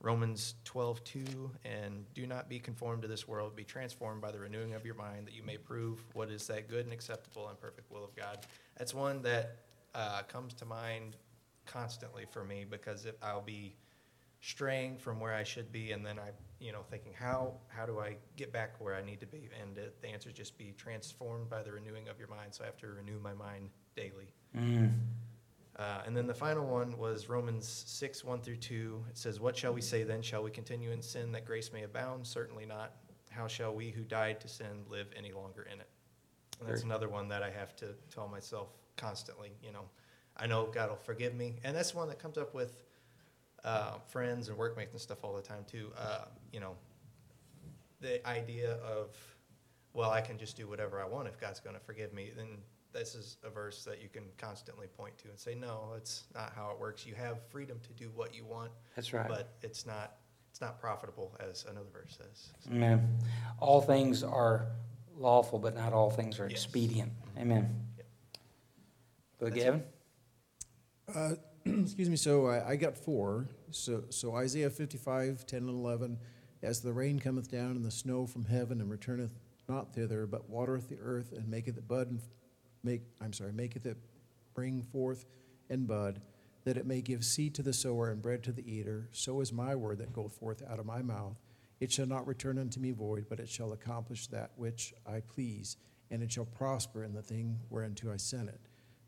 Romans 12, 2, and do not be conformed to this world, be transformed by the renewing of your mind, that you may prove what is that good and acceptable and perfect will of God. That's one that uh, comes to mind constantly for me because if I'll be straying from where I should be, and then I, you know, thinking how how do I get back where I need to be? And it, the answer is just be transformed by the renewing of your mind. So I have to renew my mind daily. Mm. Uh, and then the final one was Romans 6, 1 through 2. It says, What shall we say then? Shall we continue in sin that grace may abound? Certainly not. How shall we who died to sin live any longer in it? And that's another one that I have to tell myself constantly, you know, I know God will forgive me. And that's one that comes up with uh, friends and workmates and stuff all the time too. Uh, you know, the idea of, well, I can just do whatever I want if God's going to forgive me. Then this is a verse that you can constantly point to and say, no, it's not how it works. You have freedom to do what you want, That's right. but it's not it's not profitable, as another verse says. Amen. All things are lawful, but not all things are Yes. expedient. Amen. Yep. Brother Gavin? Uh, Excuse me, so I, I got four. So, so Isaiah 55, 10 and 11, as the rain cometh down and the snow from heaven and returneth not thither, but watereth the earth and maketh it bud and f- make, I'm sorry, maketh it bring forth and bud, that it may give seed to the sower and bread to the eater, so is my word that goeth forth out of my mouth. It shall not return unto me void, but it shall accomplish that which I please, and it shall prosper in the thing whereunto I sent it.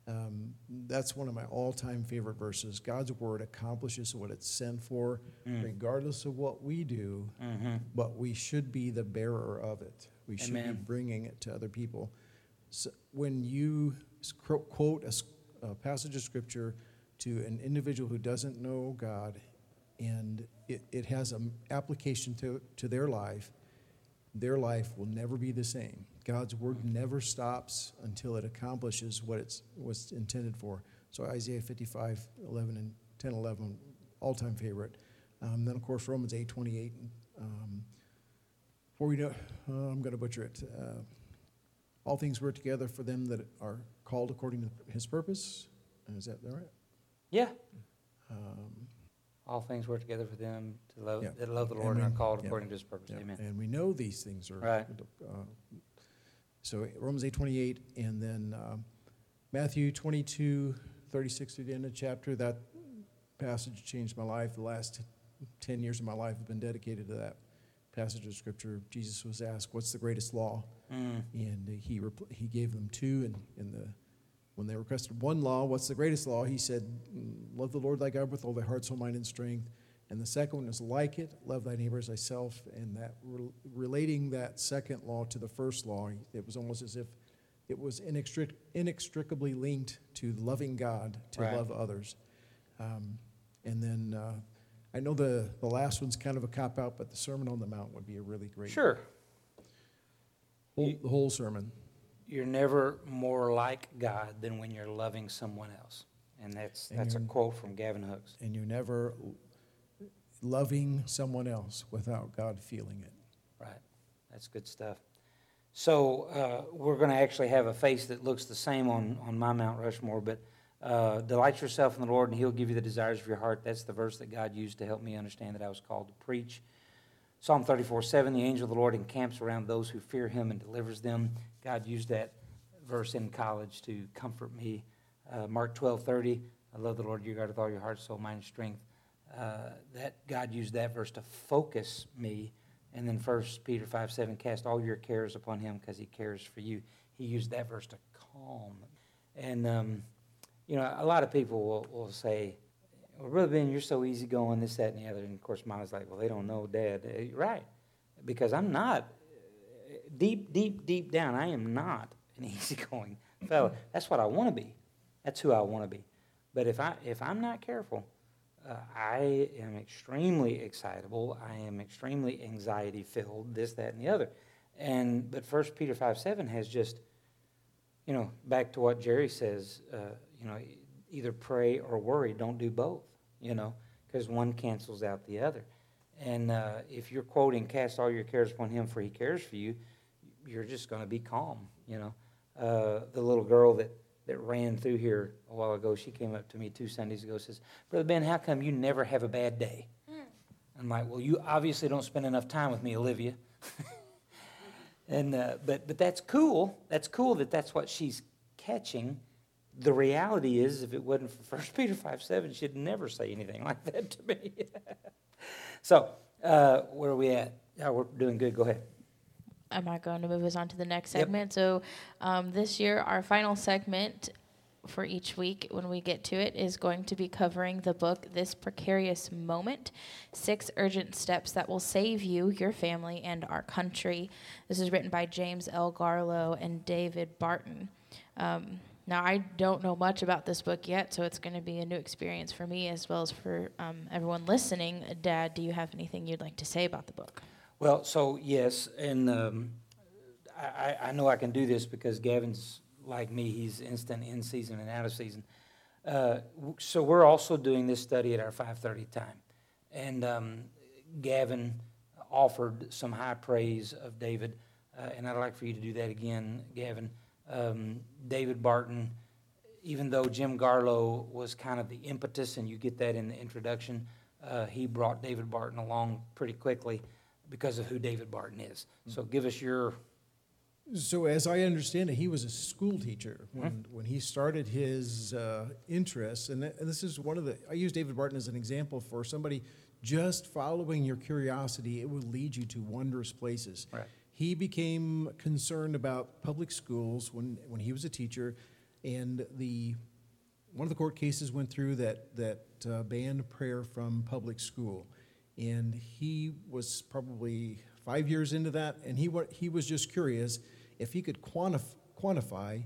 Um, that's one of my all-time favorite verses. God's word accomplishes what it's sent for, regardless of what we do. Mm-hmm. But we should be the bearer of it. We should be bringing it to other people. When you quote a, a passage of scripture to an individual who doesn't know God, and it, it has an application to, to their life, their life will never be the same. God's word never stops until it accomplishes what it's was intended for. So Isaiah 55, 11 and 10, 11, all time favorite. Um, then, of course, Romans 8, 28. Um, for we know, uh, I'm going to butcher it. Uh, all things work together for them that are called according to his purpose. Is that right? Yeah. Um, All things work together for them to love, Yeah. that love the And Lord and are called yeah. according to his purpose. Yeah, Amen. And we know these things are. Right. uh, So Romans eight twenty-eight, and then um, Matthew twenty-two, thirty-six to the end of the chapter, that passage changed my life. The last ten years of my life have been dedicated to that passage of scripture. Jesus was asked, what's the greatest law? Mm. And he, repl- he gave them two, and, and the, when they requested one law, what's the greatest law? He said, "Mm, love the Lord thy God with all thy heart, soul, mind, and strength. And the second one is like it, love thy neighbor as thyself. And that rel- relating that second law to the first law, it was almost as if it was inextric- inextricably linked to loving God to Right. love others. Um, and then uh, I know the, the last one's kind of a cop out, but the Sermon on the Mount would be a really great Sure. Whole, the whole sermon. You're never more like God than when you're loving someone else. And that's, And that's a quote from Gavin Hooks. and you're never loving someone else without God feeling it. Right. That's good stuff. So uh, we're going to actually have a face that looks the same on, on my Mount Rushmore, but uh, delight yourself in the Lord, and He'll give you the desires of your heart. That's the verse that God used to help me understand that I was called to preach. Psalm 34 7, the angel of the Lord encamps around those who fear Him and delivers them. God used that verse in college to comfort me. Uh, Mark 12 30, I love the Lord your God with all your heart, soul, mind, and strength. Uh, that God used that verse to focus me. And then 1 Peter 5 7, cast all your cares upon him because he cares for you. He used that verse to calm. And, um, you know, a lot of people will, will say, well, Brother Ben, you're so easygoing, this, that, and the other. And of course, was like, well, they don't know Dad. Eh, Right. Because I'm not, eh, deep, deep, deep down, I am not an easygoing fellow. That's what I want to be. That's who I want to be. But if, I, if I'm not careful, uh, I am extremely excitable. I am extremely anxiety filled, this, that, and the other. And but First Peter five seven has just, you know, back to what Jerry says. Uh, you know, either pray or worry. Don't do both. You know, because one cancels out the other. And uh, if you're quoting, "Cast all your cares upon Him, for He cares for you," you're just going to be calm. You know, uh, the little girl that that ran through here a while ago. She came up to me two Sundays ago. Says, "Brother Ben, how come you never have a bad day?" I'm like, "Well, you obviously don't spend enough time with me, Olivia." and uh, but but that's cool. That's cool that that's what she's catching. The reality is, if it wasn't for First Peter five seven, she'd never say anything like that to me. so uh, where are we at? Yeah, we're doing good. Go ahead. Am I going to move us on to the next Yep. segment? So, um, this year, our final segment for each week, when we get to it, is going to be covering the book This Precarious Moment Six Urgent Steps That Will Save You, Your Family, and Our Country. This is written by James L. Garlow and David Barton. Um, Now, I don't know much about this book yet, so it's going to be a new experience for me as well as for um, everyone listening. Dad, do you have anything you'd like to say about the book? Well, so yes, and um, I, I- know I can do this because Gavin's like me, he's instant in season and out of season. Uh, So we're also doing this study at our 5:30 time. And um, Gavin offered some high praise of David, uh, and I'd like for you to do that again, Gavin. Um, David Barton, even though Jim Garlow was kind of the impetus, and you get that in the introduction, uh, he brought David Barton along pretty quickly because of who David Barton is. So give us your, So as I understand it, he was a school teacher when, when he started his uh, interests. And, th- and this is one of the, I use David Barton as an example for somebody just following your curiosity, it will lead you to wondrous places. Right. He became concerned about public schools when, when he was a teacher, and the, one of the court cases went through that, that uh, banned prayer from public school. And he was probably five years into that, and he, he was just curious if he could quantif- quantify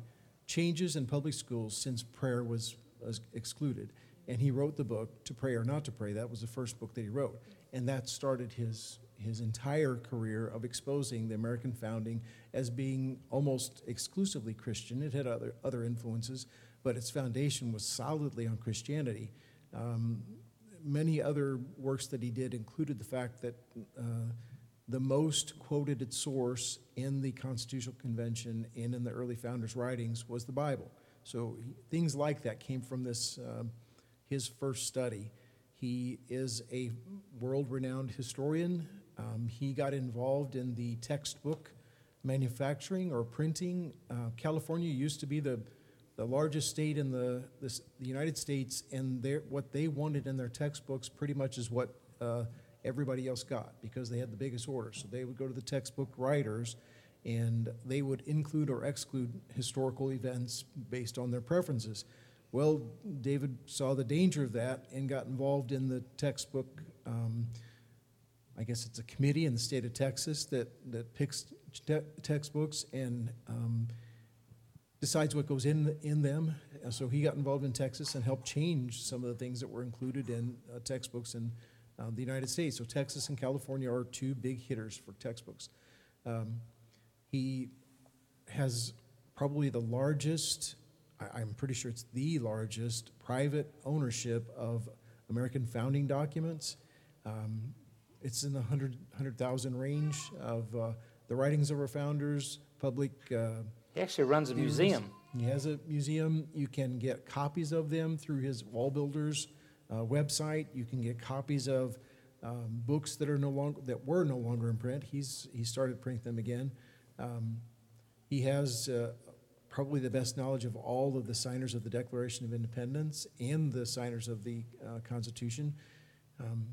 changes in public schools since prayer was, was excluded. And he wrote the book, To Pray or Not to Pray. That was the first book that he wrote. And that started his, his entire career of exposing the American founding as being almost exclusively Christian. It had other, other influences, but its foundation was solidly on Christianity. Um, many other works that he did included the fact that uh, the most quoted source in the Constitutional Convention and in the early founders' writings was the Bible. So he- things like that came from this, um, his first study. He is a world renowned historian. Um, he got involved in the textbook manufacturing or printing. Uh, California used to be the, the largest state in the, this, the United States, and what they wanted in their textbooks pretty much is what uh, everybody else got because they had the biggest order. So they would go to the textbook writers and they would include or exclude historical events based on their preferences. Well, David saw the danger of that and got involved in the textbook. Um, I guess it's a committee in the state of Texas that, that picks te- textbooks and um, decides what goes in, in them. Uh, So he got involved in Texas and helped change some of the things that were included in uh, textbooks in uh, the United States. So Texas and California are two big hitters for textbooks. Um, he has probably the largest, I, I'm pretty sure it's the largest, private ownership of American founding documents. Um, it's in the 100 100,000 range of uh, the writings of our founders, public. Uh, he actually runs a museum. he has a museum. You can get copies of them through his WallBuilders uh, website. You can get copies of um, books that are no longer that were no longer in print. He's he started printing them again. Um, he has uh, probably the best knowledge of all of the signers of the Declaration of Independence and the signers of the uh, Constitution. Um,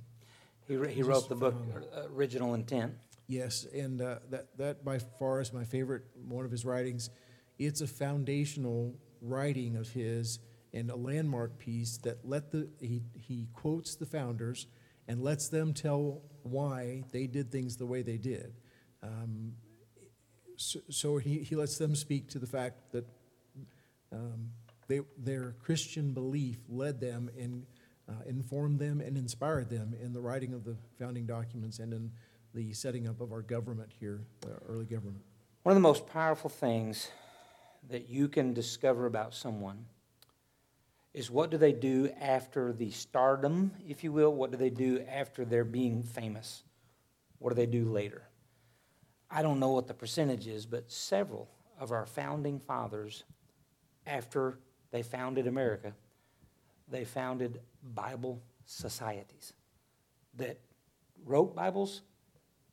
He, wr- he wrote the book, uh, Original Intent. Yes, and uh, that, that by far is my favorite, one of his writings. It's a foundational writing of his and a landmark piece that let the, he, he quotes the founders and lets them tell why they did things the way they did. Um, so, so he, he lets them speak to the fact that um, they, their Christian belief led them uh, informed them and inspired them in the writing of the founding documents and in the setting up of our government here, uh, early government. One of the most powerful things that you can discover about someone is what do they do after the stardom, if you will? What do they do after they're being famous? What do they do later? I don't know what the percentage is, but several of our founding fathers, after they founded America, they founded Bible societies that wrote Bibles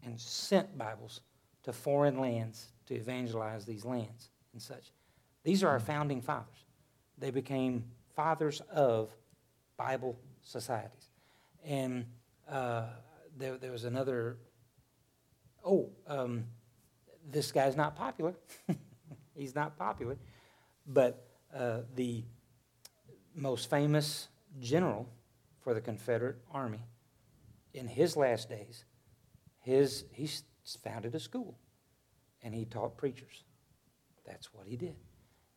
and sent Bibles to foreign lands to evangelize these lands and such. These are our founding fathers. They became fathers of Bible societies. And uh, there, there was another, oh, um, this guy's not popular. He's not popular. But uh, the most famous general for the Confederate Army in his last days, his, he founded a school and he taught preachers. That's what he did.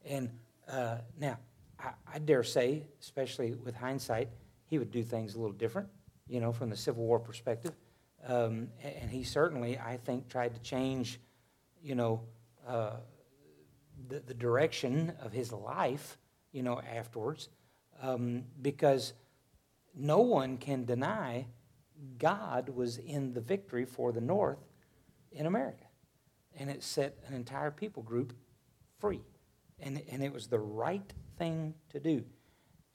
And Uh, now, I, I dare say, especially with hindsight, he would do things a little different, you know, from the Civil War perspective. Um, and he certainly, I think, tried to change, you know, uh, the, the direction of his life, you know, afterwards, um, because no one can deny God was in the victory for the North in America. And it set an entire people group free. And, and it was the right thing to do.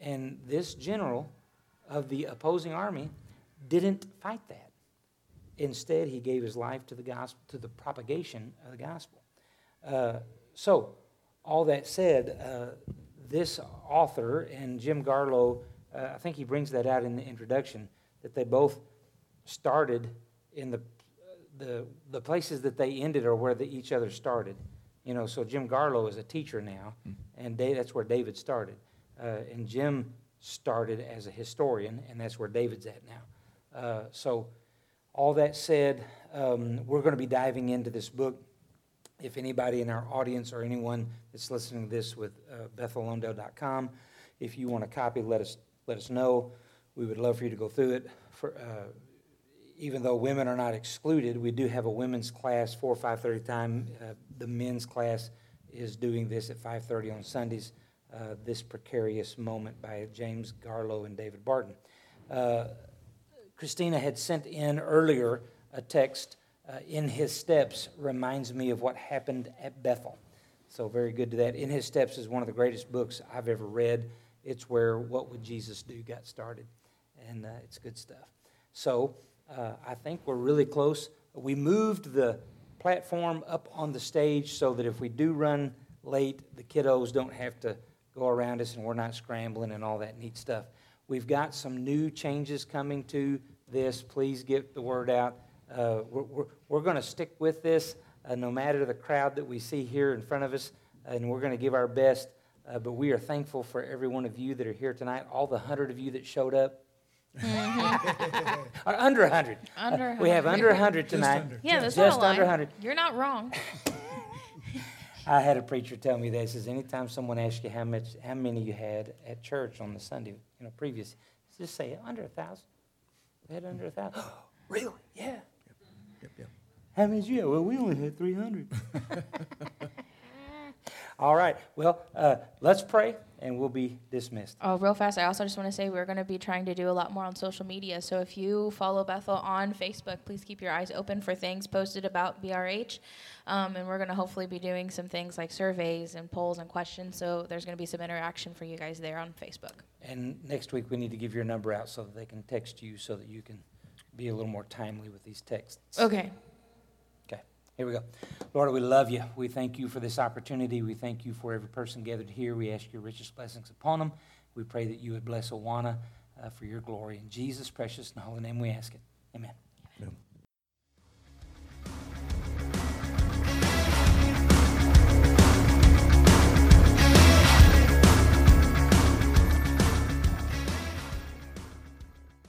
And this general of the opposing army didn't fight that. Instead, he gave his life to the gospel, to the propagation of the gospel. Uh, so, all that said, uh, this author and Jim Garlow, uh, I think he brings that out in the introduction, that they both started in the, the, the places that they ended are where the, each other started. You know, so Jim Garlow is a teacher now, and Dave, that's where David started. Uh, and Jim started as a historian, and that's where David's at now. Uh, so, all that said, um, we're going to be diving into this book. If anybody in our audience or anyone that's listening to this with uh, if you want a copy, let us let us know. We would love for you to go through it. For, uh, even though women are not excluded, we do have a women's class four or 5:30 time. Uh, the men's class is doing this at 5:30 on Sundays. Uh, this precarious moment by James Garlow and David Barton. Uh, Christina had sent in earlier a text. Uh, in his steps reminds me of what happened at Bethel. So very good to that. In his steps is one of the greatest books I've ever read. It's where What Would Jesus Do got started, and uh, it's good stuff. So uh, I think we're really close. We moved the platform up on the stage so that if we do run late, the kiddos don't have to go around us and we're not scrambling and all that neat stuff. We've got some new changes coming to this. Please get the word out. Uh, we're we're, we're going to stick with this uh, no matter the crowd that we see here in front of us, and we're going to give our best. Uh, but we are thankful for every one of you that are here tonight, all the hundred of you that showed up. Or under 100. Under Uh, we have 100. under 100 tonight. under. Yeah, that's Just not a lie. under 100. You're not wrong. I had a preacher tell me that. He says, anytime someone asks you how much, how many you had at church on the Sunday, you know, previous, just say under a thousand. We had under a thousand. really? Yeah. Yep, yep. How many did you have? Well, we only had 300. All right. Well, uh, let's pray and we'll be dismissed. Oh, real fast, I also just want to say we're going to be trying to do a lot more on social media. So if you follow Bethel on Facebook, please keep your eyes open for things posted about BRH. Um, and we're going to hopefully be doing some things like surveys and polls and questions. So there's going to be some interaction for you guys there on Facebook. And next week we need to give your number out so that they can text you so that you can be a little more timely with these texts. Okay. Okay, here we go. Lord, we love you. We thank you for this opportunity. We thank you for every person gathered here. We ask your richest blessings upon them. We pray that you would bless Awana uh, for your glory. In Jesus' precious and holy name we ask it. Amen.